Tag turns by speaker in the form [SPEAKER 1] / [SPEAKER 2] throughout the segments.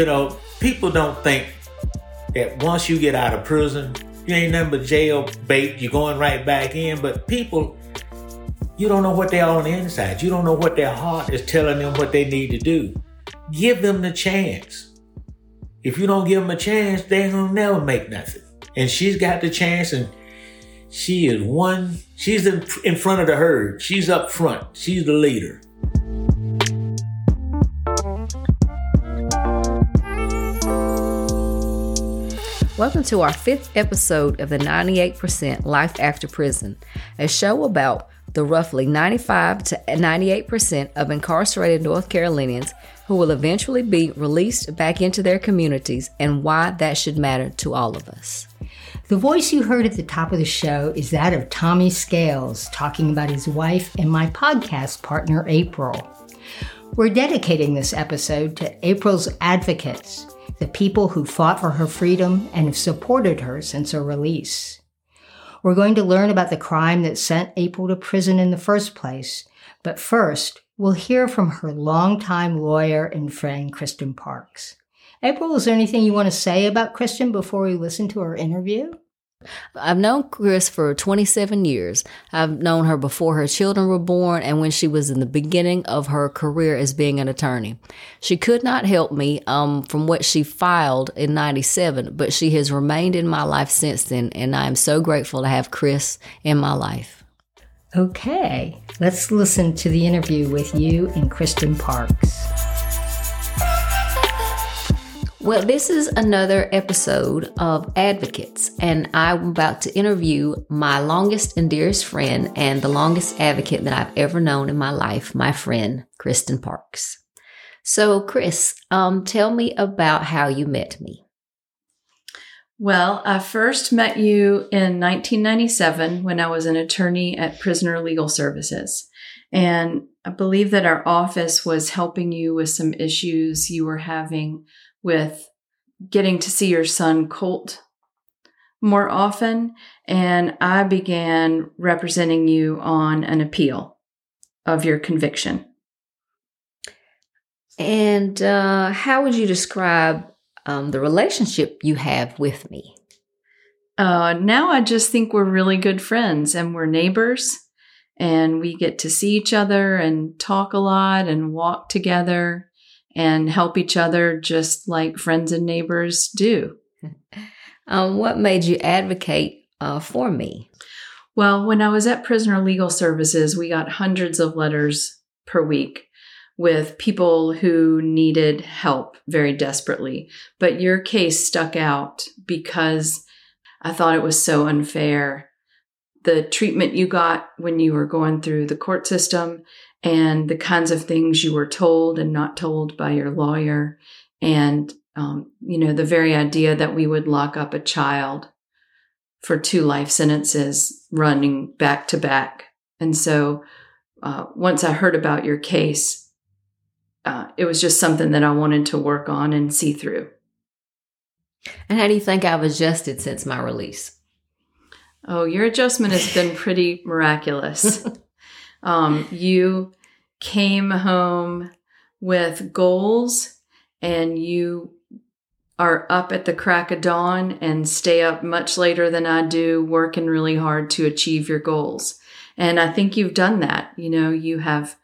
[SPEAKER 1] You know, people don't think that once you get out of prison, you ain't nothing but jail bait. You're going right back in. But people, you don't know what they are on the inside. You don't know what their heart is telling them what they need to do. Give them the chance. If you don't give them a chance, they ain't gonna never make nothing. And she's got the chance, and she is one. She's in, in front of the herd. She's up front. She's the leader.
[SPEAKER 2] Welcome to our fifth episode of the 98% Life After Prison, a show about the roughly 95 to 98% of incarcerated North Carolinians who will eventually be released back into their communities and why that should matter to all of us.
[SPEAKER 3] The voice you heard at the top of the show is that of Tommy Scales talking about his wife and my podcast partner, April. We're dedicating this episode to April's advocates the people who fought for her freedom and have supported her since her release. We're going to learn about the crime that sent April to prison in the first place, but first, we'll hear from her longtime lawyer and friend, Kristen Parks. April, is there anything you want to say about Kristen before we listen to her interview?
[SPEAKER 2] I've known Chris for 27 years. I've known her before her children were born and when she was in the beginning of her career as being an attorney. She could not help me um, from what she filed in 97, but she has remained in my life since then, and I am so grateful to have Chris in my life.
[SPEAKER 3] Okay, let's listen to the interview with you and Kristen Parks.
[SPEAKER 2] Well, this is another episode of Advocates, and I'm about to interview my longest and dearest friend and the longest advocate that I've ever known in my life, my friend, Kristen Parks. So, Chris, um, tell me about how you met me.
[SPEAKER 4] Well, I first met you in 1997 when I was an attorney at Prisoner Legal Services. And I believe that our office was helping you with some issues you were having with getting to see your son Colt more often. And I began representing you on an appeal of your conviction.
[SPEAKER 2] And uh, how would you describe um, the relationship you have with me?
[SPEAKER 4] Uh, now I just think we're really good friends and we're neighbors and we get to see each other and talk a lot and walk together and help each other just like friends and neighbors do.
[SPEAKER 2] Um, what made you advocate uh, for me?
[SPEAKER 4] Well, when I was at Prisoner Legal Services, we got hundreds of letters per week with people who needed help very desperately. But your case stuck out because I thought it was so unfair. The treatment you got when you were going through the court system and the kinds of things you were told and not told by your lawyer. And, um, you know, the very idea that we would lock up a child for two life sentences running back to back. And so uh, once I heard about your case, uh, it was just something that I wanted to work on and see through.
[SPEAKER 2] And how do you think I've adjusted since my release?
[SPEAKER 4] Oh, your adjustment has been pretty miraculous. Um, you came home with goals and you are up at the crack of dawn and stay up much later than I do, working really hard to achieve your goals. And I think you've done that. You know, you have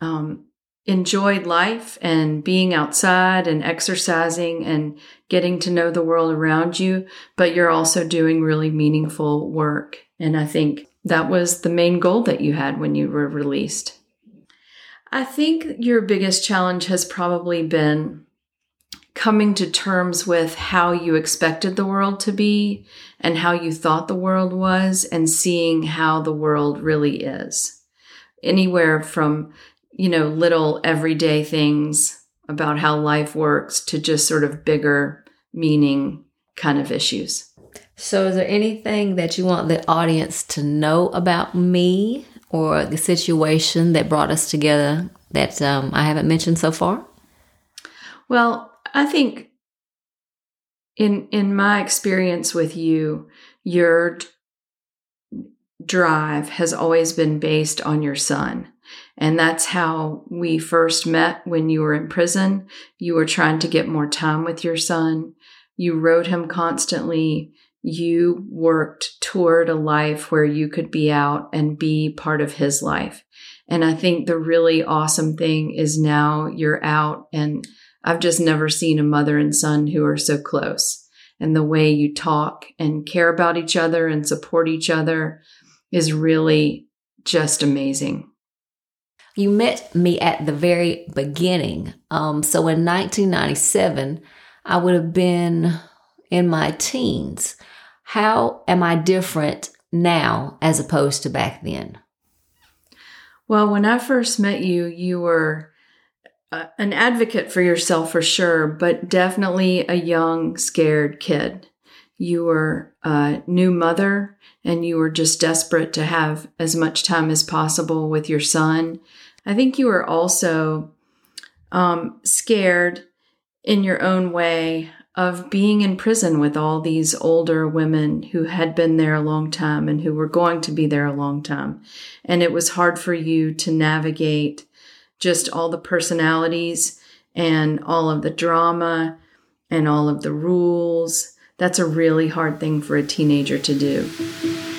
[SPEAKER 4] um, enjoyed life and being outside and exercising and getting to know the world around you, but you're also doing really meaningful work. And I think that was the main goal that you had when you were released. I think your biggest challenge has probably been coming to terms with how you expected the world to be and how you thought the world was and seeing how the world really is. Anywhere from, you know, little everyday things about how life works to just sort of bigger meaning kind of issues.
[SPEAKER 2] So, is there anything that you want the audience to know about me or the situation that brought us together that um, I haven't mentioned so far?
[SPEAKER 4] Well, I think in in my experience with you, your drive has always been based on your son. And that's how we first met when you were in prison. You were trying to get more time with your son. You wrote him constantly. You worked toward a life where you could be out and be part of his life. And I think the really awesome thing is now you're out and I've just never seen a mother and son who are so close. And the way you talk and care about each other and support each other is really just amazing.
[SPEAKER 2] You met me at the very beginning. Um, so in 1997, I would have been in my teens. How am I different now as opposed to back then?
[SPEAKER 4] Well, when I first met you, you were uh, an advocate for yourself for sure, but definitely a young, scared kid. You were a new mother and you were just desperate to have as much time as possible with your son. I think you were also um, scared in your own way of being in prison with all these older women who had been there a long time and who were going to be there a long time. And it was hard for you to navigate just all the personalities and all of the drama and all of the rules. That's a really hard thing for a teenager to do.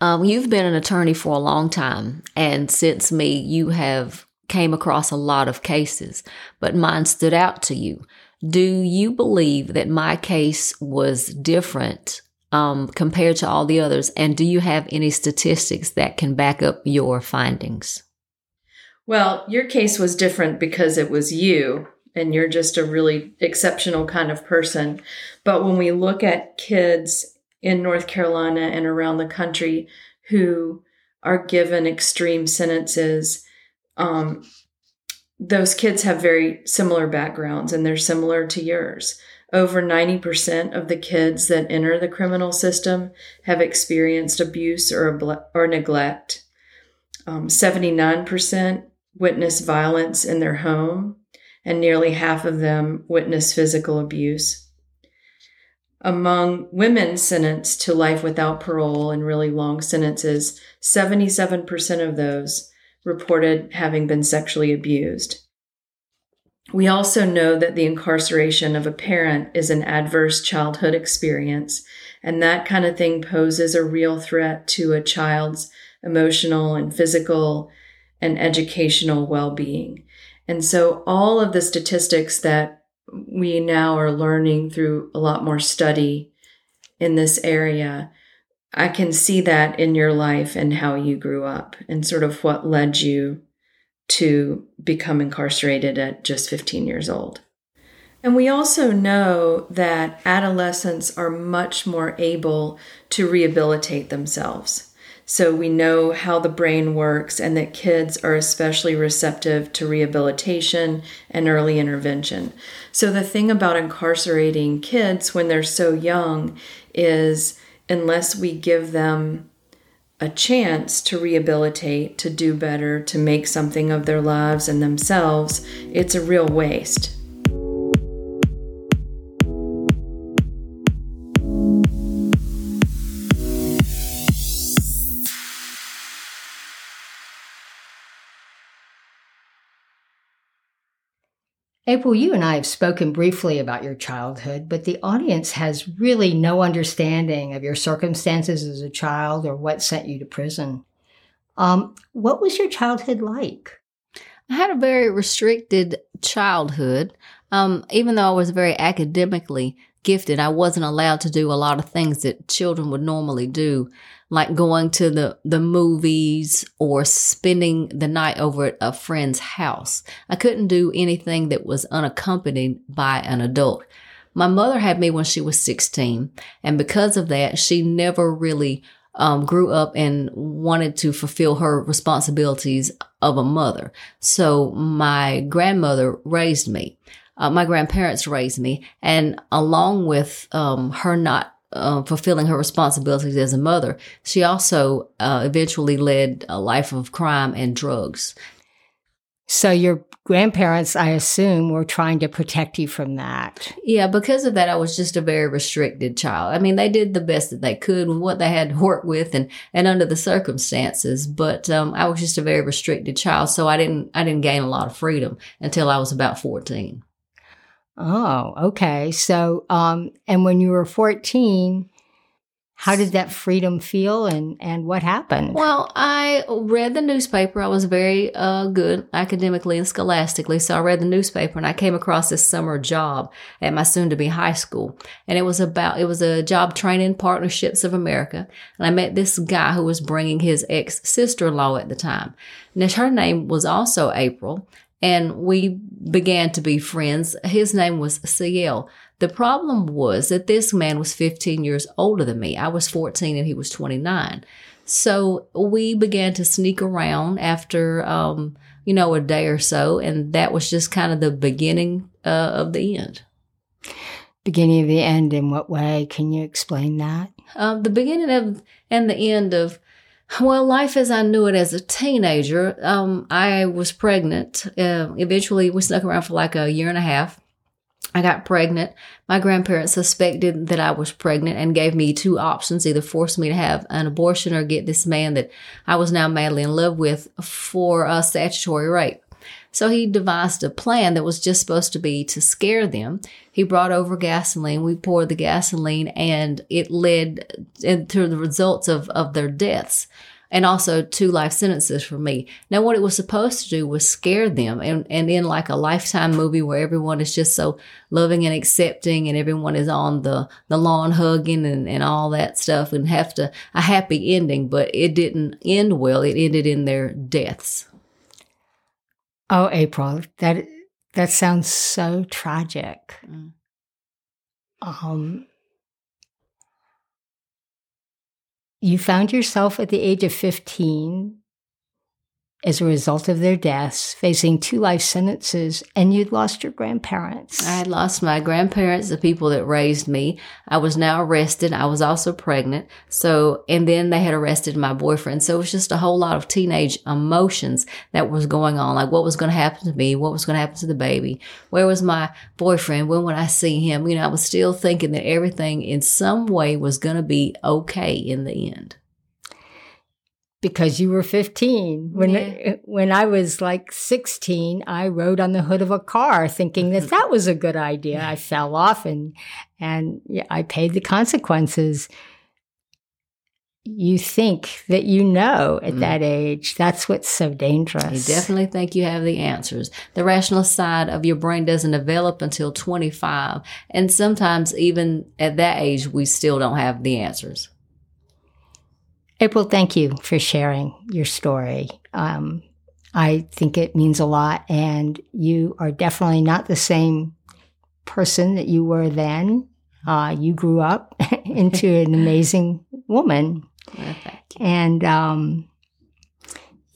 [SPEAKER 2] Um, you've been an attorney for a long time, and since me, you have came across a lot of cases, but mine stood out to you. Do you believe that my case was different um, compared to all the others? And do you have any statistics that can back up your findings?
[SPEAKER 4] Well, your case was different because it was you, and you're just a really exceptional kind of person. But when we look at kids in North Carolina and around the country who are given extreme sentences. Um, those kids have very similar backgrounds and they're similar to yours. Over 90% of the kids that enter the criminal system have experienced abuse or, or neglect. Um, 79% witness violence in their home, and nearly half of them witness physical abuse among women sentenced to life without parole and really long sentences, 77% of those reported having been sexually abused. We also know that the incarceration of a parent is an adverse childhood experience, and that kind of thing poses a real threat to a child's emotional and physical and educational well being. And so, all of the statistics that we now are learning through a lot more study in this area. I can see that in your life and how you grew up and sort of what led you to become incarcerated at just 15 years old. And we also know that adolescents are much more able to rehabilitate themselves. So we know how the brain works and that kids are especially receptive to rehabilitation and early intervention. So the thing about incarcerating kids when they're so young is unless we give them a chance to rehabilitate, to do better, to make something of their lives and themselves, it's a real waste.
[SPEAKER 3] April, you and I have spoken briefly about your childhood, but the audience has really no understanding of your circumstances as a child or what sent you to prison. Um, what was your childhood like?
[SPEAKER 2] I had a very restricted childhood. Um, even though I was very academically gifted, I wasn't allowed to do a lot of things that children would normally do like going to the, the movies or spending the night over at a friend's house. I couldn't do anything that was unaccompanied by an adult. My mother had me when she was 16, and because of that, she never really um, grew up and wanted to fulfill her responsibilities of a mother. So my grandmother raised me. Uh, my grandparents raised me, and along with um, her not uh, fulfilling her responsibilities as a mother, she also uh, eventually led a life of crime and drugs.
[SPEAKER 3] So your grandparents, I assume, were trying to protect you from that.
[SPEAKER 2] Yeah, because of that, I was just a very restricted child. I mean, they did the best that they could with what they had to work with and, and under the circumstances. But um, I was just a very restricted child, so I didn't I didn't gain a lot of freedom until I was about fourteen.
[SPEAKER 3] Oh, okay. So, um, and when you were fourteen, how did that freedom feel and, and what happened?
[SPEAKER 2] Well, I read the newspaper. I was very uh, good academically and scholastically. So I read the newspaper and I came across this summer job at my soon to be high school. And it was about, it was a job training partnerships of America. And I met this guy who was bringing his ex sister in law at the time. Now, her name was also April. And we began to be friends. His name was CL. The problem was that this man was 15 years older than me. I was 14 and he was 29. So we began to sneak around after, um, you know, a day or so. And that was just kind of the beginning uh, of the end.
[SPEAKER 3] Beginning of the end in what way? Can you explain that?
[SPEAKER 2] Uh, the beginning of and the end of well, life as I knew it as a teenager, um, I was pregnant. Uh, eventually, we snuck around for like a year and a half. I got pregnant. My grandparents suspected that I was pregnant and gave me two options either force me to have an abortion or get this man that I was now madly in love with for a statutory rape. So he devised a plan that was just supposed to be to scare them. He brought over gasoline. We poured the gasoline and it led to the results of, of their deaths and also two life sentences for me. Now, what it was supposed to do was scare them. And, and in like a lifetime movie where everyone is just so loving and accepting and everyone is on the, the lawn hugging and, and all that stuff and have to a happy ending, but it didn't end well. It ended in their deaths.
[SPEAKER 3] Oh, April, that that sounds so tragic. Mm. Um, you found yourself at the age of 15 as a result of their deaths, facing two life sentences, and you'd lost your grandparents.
[SPEAKER 2] I had lost my grandparents, the people that raised me. I was now arrested. I was also pregnant. So, and then they had arrested my boyfriend. So it was just a whole lot of teenage emotions that was going on. Like what was going to happen to me? What was going to happen to the baby? Where was my boyfriend? When would I see him? You know, I was still thinking that everything in some way was going to be okay in the end
[SPEAKER 3] because you were 15 when
[SPEAKER 2] Yeah.
[SPEAKER 3] when I was like 16 I rode on the hood of a car thinking that that was a good idea I fell off and and yeah, I paid the consequences you think that you know at
[SPEAKER 2] Mm.
[SPEAKER 3] that age that's what's so dangerous You
[SPEAKER 2] definitely think you have the answers. The rational side of your brain doesn't develop until 25. And sometimes, even at that age, we still don't have the answers.
[SPEAKER 3] April, thank you for sharing your story. Um, I think it means a lot, and you are definitely not the same person that you were then. Uh, you grew up into an amazing woman,
[SPEAKER 2] you.
[SPEAKER 3] and um,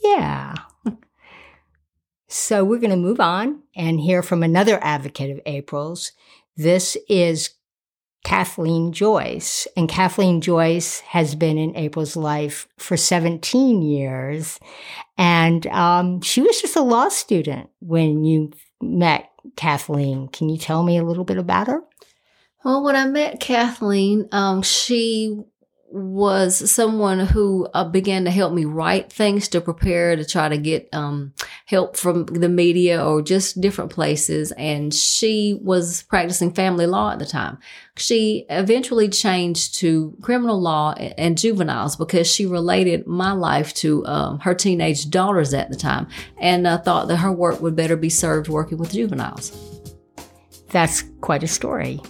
[SPEAKER 3] yeah. So we're going to move on and hear from another advocate of April's. This is Kathleen Joyce. And Kathleen Joyce has been in April's life for 17 years. And um, she was just a law student when you met Kathleen. Can you tell me a little bit about her?
[SPEAKER 2] Well, when I met Kathleen, um, she was someone who uh, began to help me write things to prepare to try to get um, help from the media or just different places. And she was practicing family law at the time. She eventually changed to criminal law and juveniles because she related my life to um, her teenage daughters at the time and uh, thought that her work would better be served working with juveniles.
[SPEAKER 3] That's quite a story.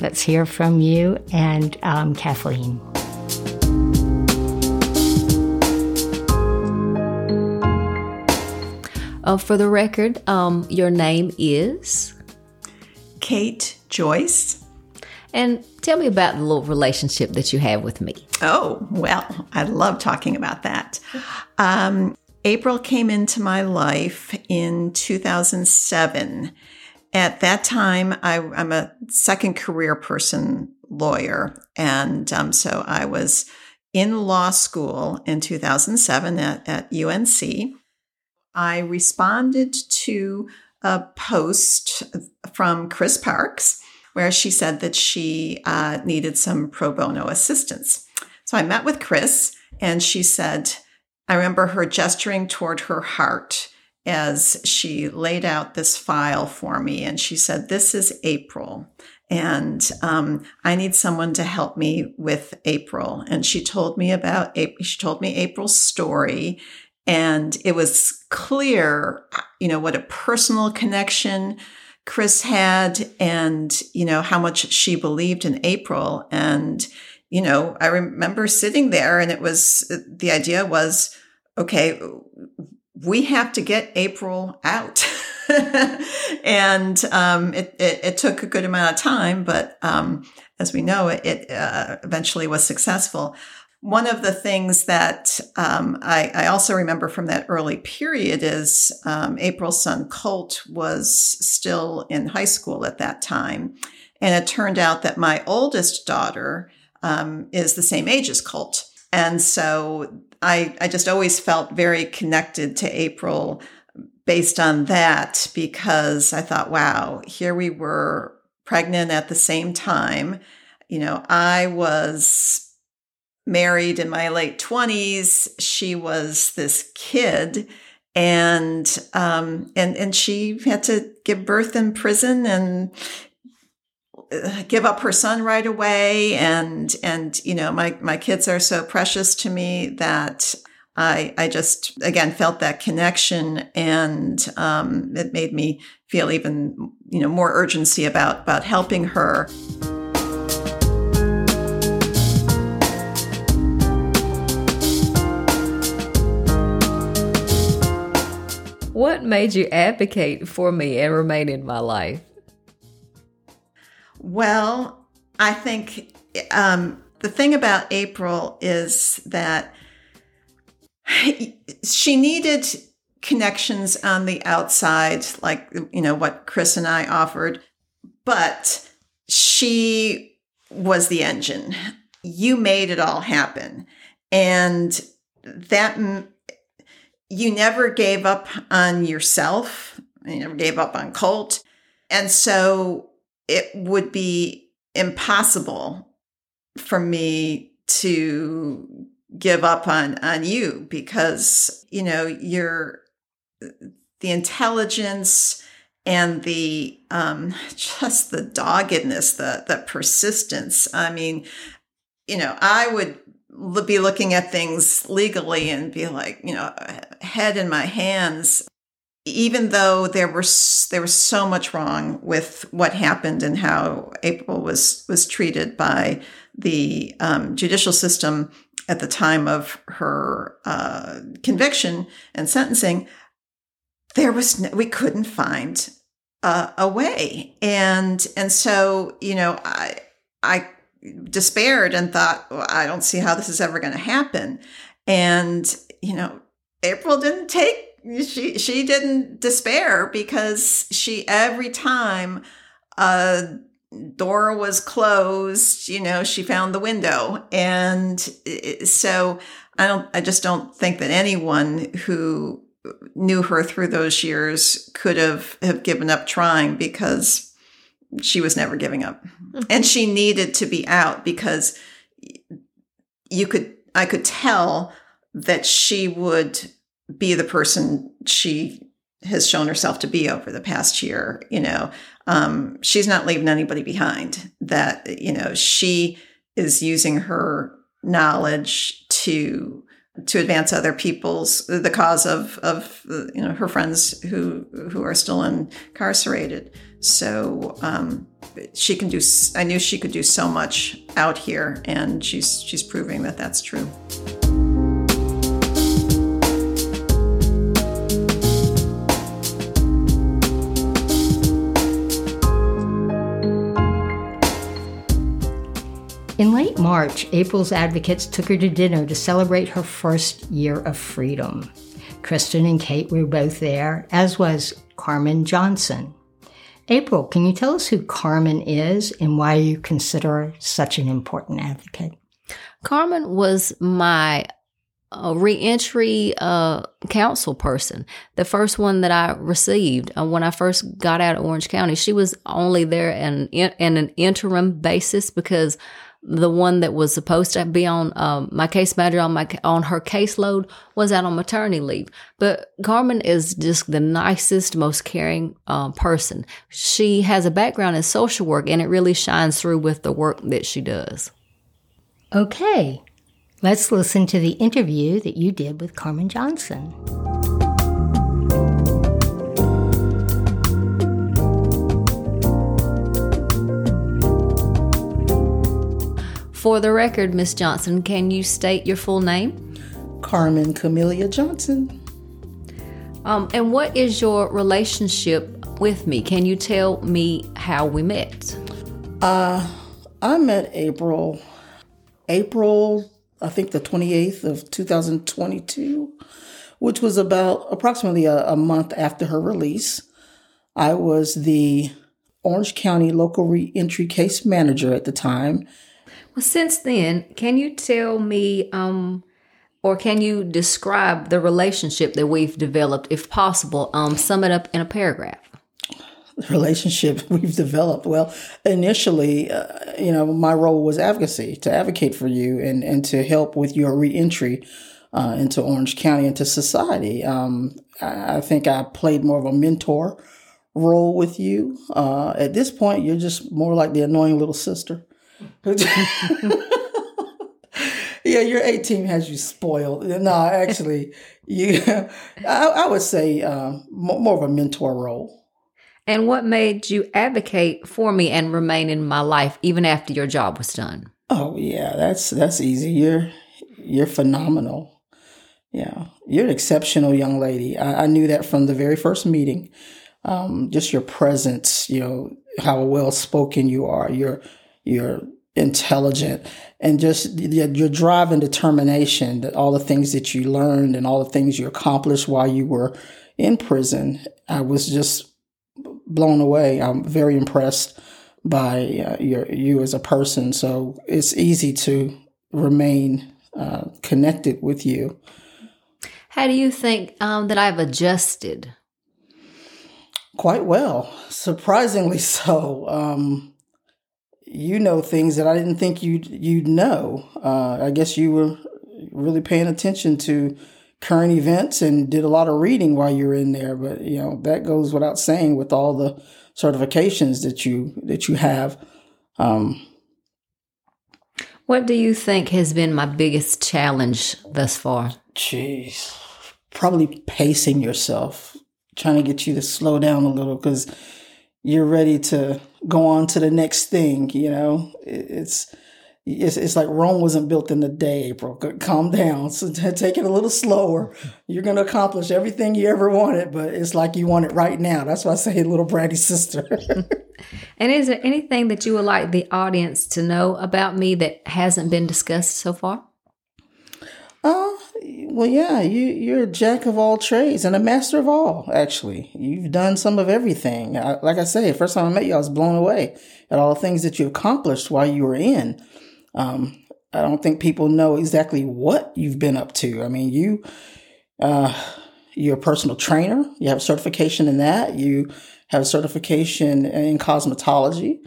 [SPEAKER 3] Let's hear from you and um, Kathleen.
[SPEAKER 2] Uh, for the record, um, your name is,
[SPEAKER 5] Kate Joyce.
[SPEAKER 2] and tell me about the little relationship that you have with me.
[SPEAKER 5] Oh, well, I love talking about that. Um, April came into my life in 2007. At that time, I, I'm a second career person lawyer. And um, so I was in law school in 2007 at, at UNC. I responded to a post from Chris Parks where she said that she uh, needed some pro bono assistance. So I met with Chris and she said, I remember her gesturing toward her heart as she laid out this file for me. And she said, This is April. And um, I need someone to help me with April. And she told me about. She told me April's story. And it was clear, you know, what a personal connection Chris had and, you know, how much she believed in April. And, you know, I remember sitting there and it was the idea was, okay, we have to get April out. and um, it, it, it, took a good amount of time, but um, as we know, it, it uh, eventually was successful. One of the things that um, I, I, also remember from that early period is um, April's son Colt was still in high school at that time. And it turned out that my oldest daughter um, is the same age as Colt. And so I, I just always felt very connected to April based on that because I thought, wow, here we were pregnant at the same time. You know, I was married in my late 20s. She was this kid and um and and she had to give birth in prison and uh, give up her son right away and and you know my my kids are so precious to me that I I just again felt that connection and um, it made me feel even you know more urgency about about helping her.
[SPEAKER 2] What made you advocate for me and remain in my life?
[SPEAKER 5] Well, I think um, the thing about April is that she needed connections on the outside, like, you know, what Chris and I offered, but she was the engine. You made it all happen. And that you never gave up on yourself. You never gave up on Colt. And so it would be impossible for me to give up on on you because you know you're the intelligence and the um just the doggedness the the persistence i mean you know i would be looking at things legally and be like, you know, head in my hands. Even though there was there was so much wrong with what happened and how April was was treated by the um, judicial system at the time of her uh, conviction and sentencing, there was no, we couldn't find uh, a way, and and so you know I I despaired and thought, well, I don't see how this is ever going to happen. And, you know, April didn't take, she, she didn't despair because she, every time a door was closed, you know, she found the window. And eh, eh, so I don't, I just don't think that anyone who knew her through those years could have, have given up trying because she was never giving up. Mm-hmm. And she needed to be out because you could, I could tell that she would be the person she has shown herself to be over the past year. You know, um, she's not leaving anybody behind. That, you know, she is using her knowledge to to advance other people's the cause of of you know her friends who who are still incarcerated. So um, she can do. I knew she could do so much out here, and she's she's proving that that's true.
[SPEAKER 3] Late March, April's advocates took her to dinner to celebrate her first year of freedom. Kristen and Kate were both there, as was Carmen Johnson. April, can you tell us who Carmen is and why you consider her such an important advocate?
[SPEAKER 2] Carmen was my a reentry uh, council person. The first one that I received uh, when I first got out of Orange County, she was only there in, in, in an interim basis because the one that was supposed to be on um, my case manager on my on her caseload was out on maternity leave. But Carmen is just the nicest, most caring uh, person. She has a background in social work, and it really shines through with the work that she does.
[SPEAKER 3] Okay, let's listen to the interview that you did with Carmen Johnson.
[SPEAKER 2] For the record, Miss Johnson, can you state your full name?
[SPEAKER 6] Carmen Camellia Johnson.
[SPEAKER 2] Um, and what is your relationship with me? Can you tell me how we met?
[SPEAKER 6] Uh, I met April, April, I think the 28th of 2022, which was about approximately a, a month after her release. I was the Orange County local reentry case manager at the time
[SPEAKER 2] well, since then, can you tell me, um, or can you describe the relationship that we've developed, if possible? Um, sum it up in a paragraph.
[SPEAKER 6] The relationship we've developed. Well, initially, uh, you know, my role was advocacy to advocate for you and and to help with your reentry uh, into Orange County into society. Um, I, I think I played more of a mentor role with you. Uh, at this point, you're just more like the annoying little sister. yeah, your 18 has you spoiled. No, actually, you. I, I would say um, more of a mentor role.
[SPEAKER 2] And what made you advocate for me and remain in my life even after your job was done?
[SPEAKER 6] Oh yeah, that's that's easy. You're you're phenomenal. Yeah, you're an exceptional young lady. I, I knew that from the very first meeting. Um, just your presence, you know, how well spoken you are. You're you're intelligent and just your drive and determination that all the things that you learned and all the things you accomplished while you were in prison i was just blown away. I'm very impressed by uh, your you as a person. So it's easy to remain uh, connected with you.
[SPEAKER 2] How do you think um, that i've adjusted?
[SPEAKER 6] Quite well. Surprisingly so. Um, you know things that I didn't think you'd you'd know. Uh, I guess you were really paying attention to current events and did a lot of reading while you were in there. But you know that goes without saying with all the certifications that you that you have. Um,
[SPEAKER 2] what do you think has been my biggest challenge thus far?
[SPEAKER 6] Jeez, probably pacing yourself, trying to get you to slow down a little because you're ready to go on to the next thing. You know, it's it's it's like Rome wasn't built in a day. April, calm down. So take it a little slower. You're going to accomplish everything you ever wanted, but it's like you want it right now. That's why I say, little bratty sister.
[SPEAKER 2] and is there anything that you would like the audience to know about me that hasn't been discussed so far?
[SPEAKER 6] Oh, well, yeah, you you're a jack of all trades and a master of all. Actually, you've done some of everything. I, like I say, first time I met you, I was blown away at all the things that you accomplished while you were in. Um, I don't think people know exactly what you've been up to. I mean, you uh, you're a personal trainer. You have certification in that. You have certification in cosmetology.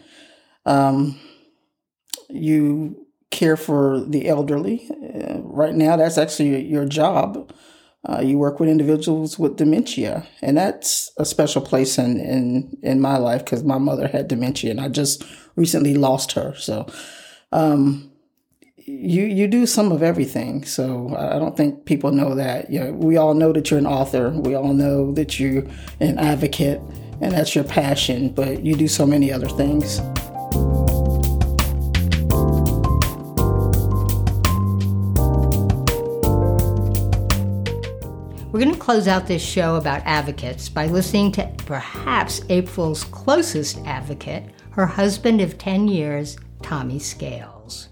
[SPEAKER 6] Um, you care for the elderly. Uh, right now, that's actually your job. Uh, you work with individuals with dementia, and that's a special place in in, in my life because my mother had dementia, and I just recently lost her. So, um, you you do some of everything. So I don't think people know that. You know, we all know that you're an author. We all know that you're an advocate, and that's your passion. But you do so many other things.
[SPEAKER 3] We're going to close out this show about advocates by listening to perhaps April's closest advocate, her husband of 10 years, Tommy Scales.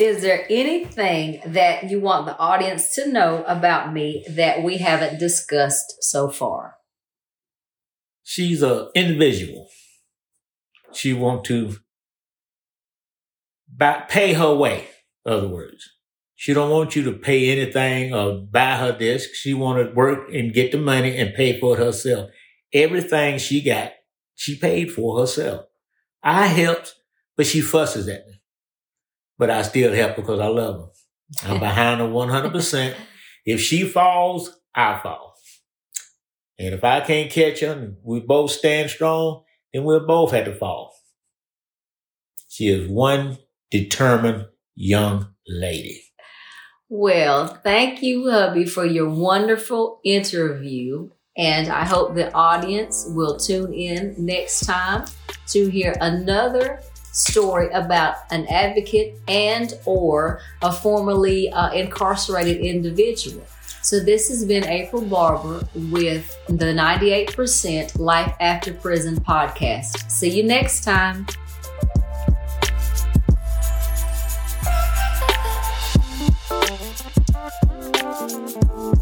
[SPEAKER 2] Is there anything that you want the audience to know about me that we haven't discussed so far?
[SPEAKER 1] She's an individual. She want to back, pay her way, other words. She don't want you to pay anything or buy her this. She want to work and get the money and pay for it herself. Everything she got, she paid for herself. I helped, but she fusses at me. But I still help because I love her. I'm behind her 100%. If she falls, I fall. And if I can't catch her we both stand strong, then we'll both have to fall. She is one determined young lady.
[SPEAKER 2] Well, thank you, hubby, for your wonderful interview. And I hope the audience will tune in next time to hear another story about an advocate and or a formerly uh, incarcerated individual. So this has been April Barber with the 98% Life After Prison podcast. See you next time. you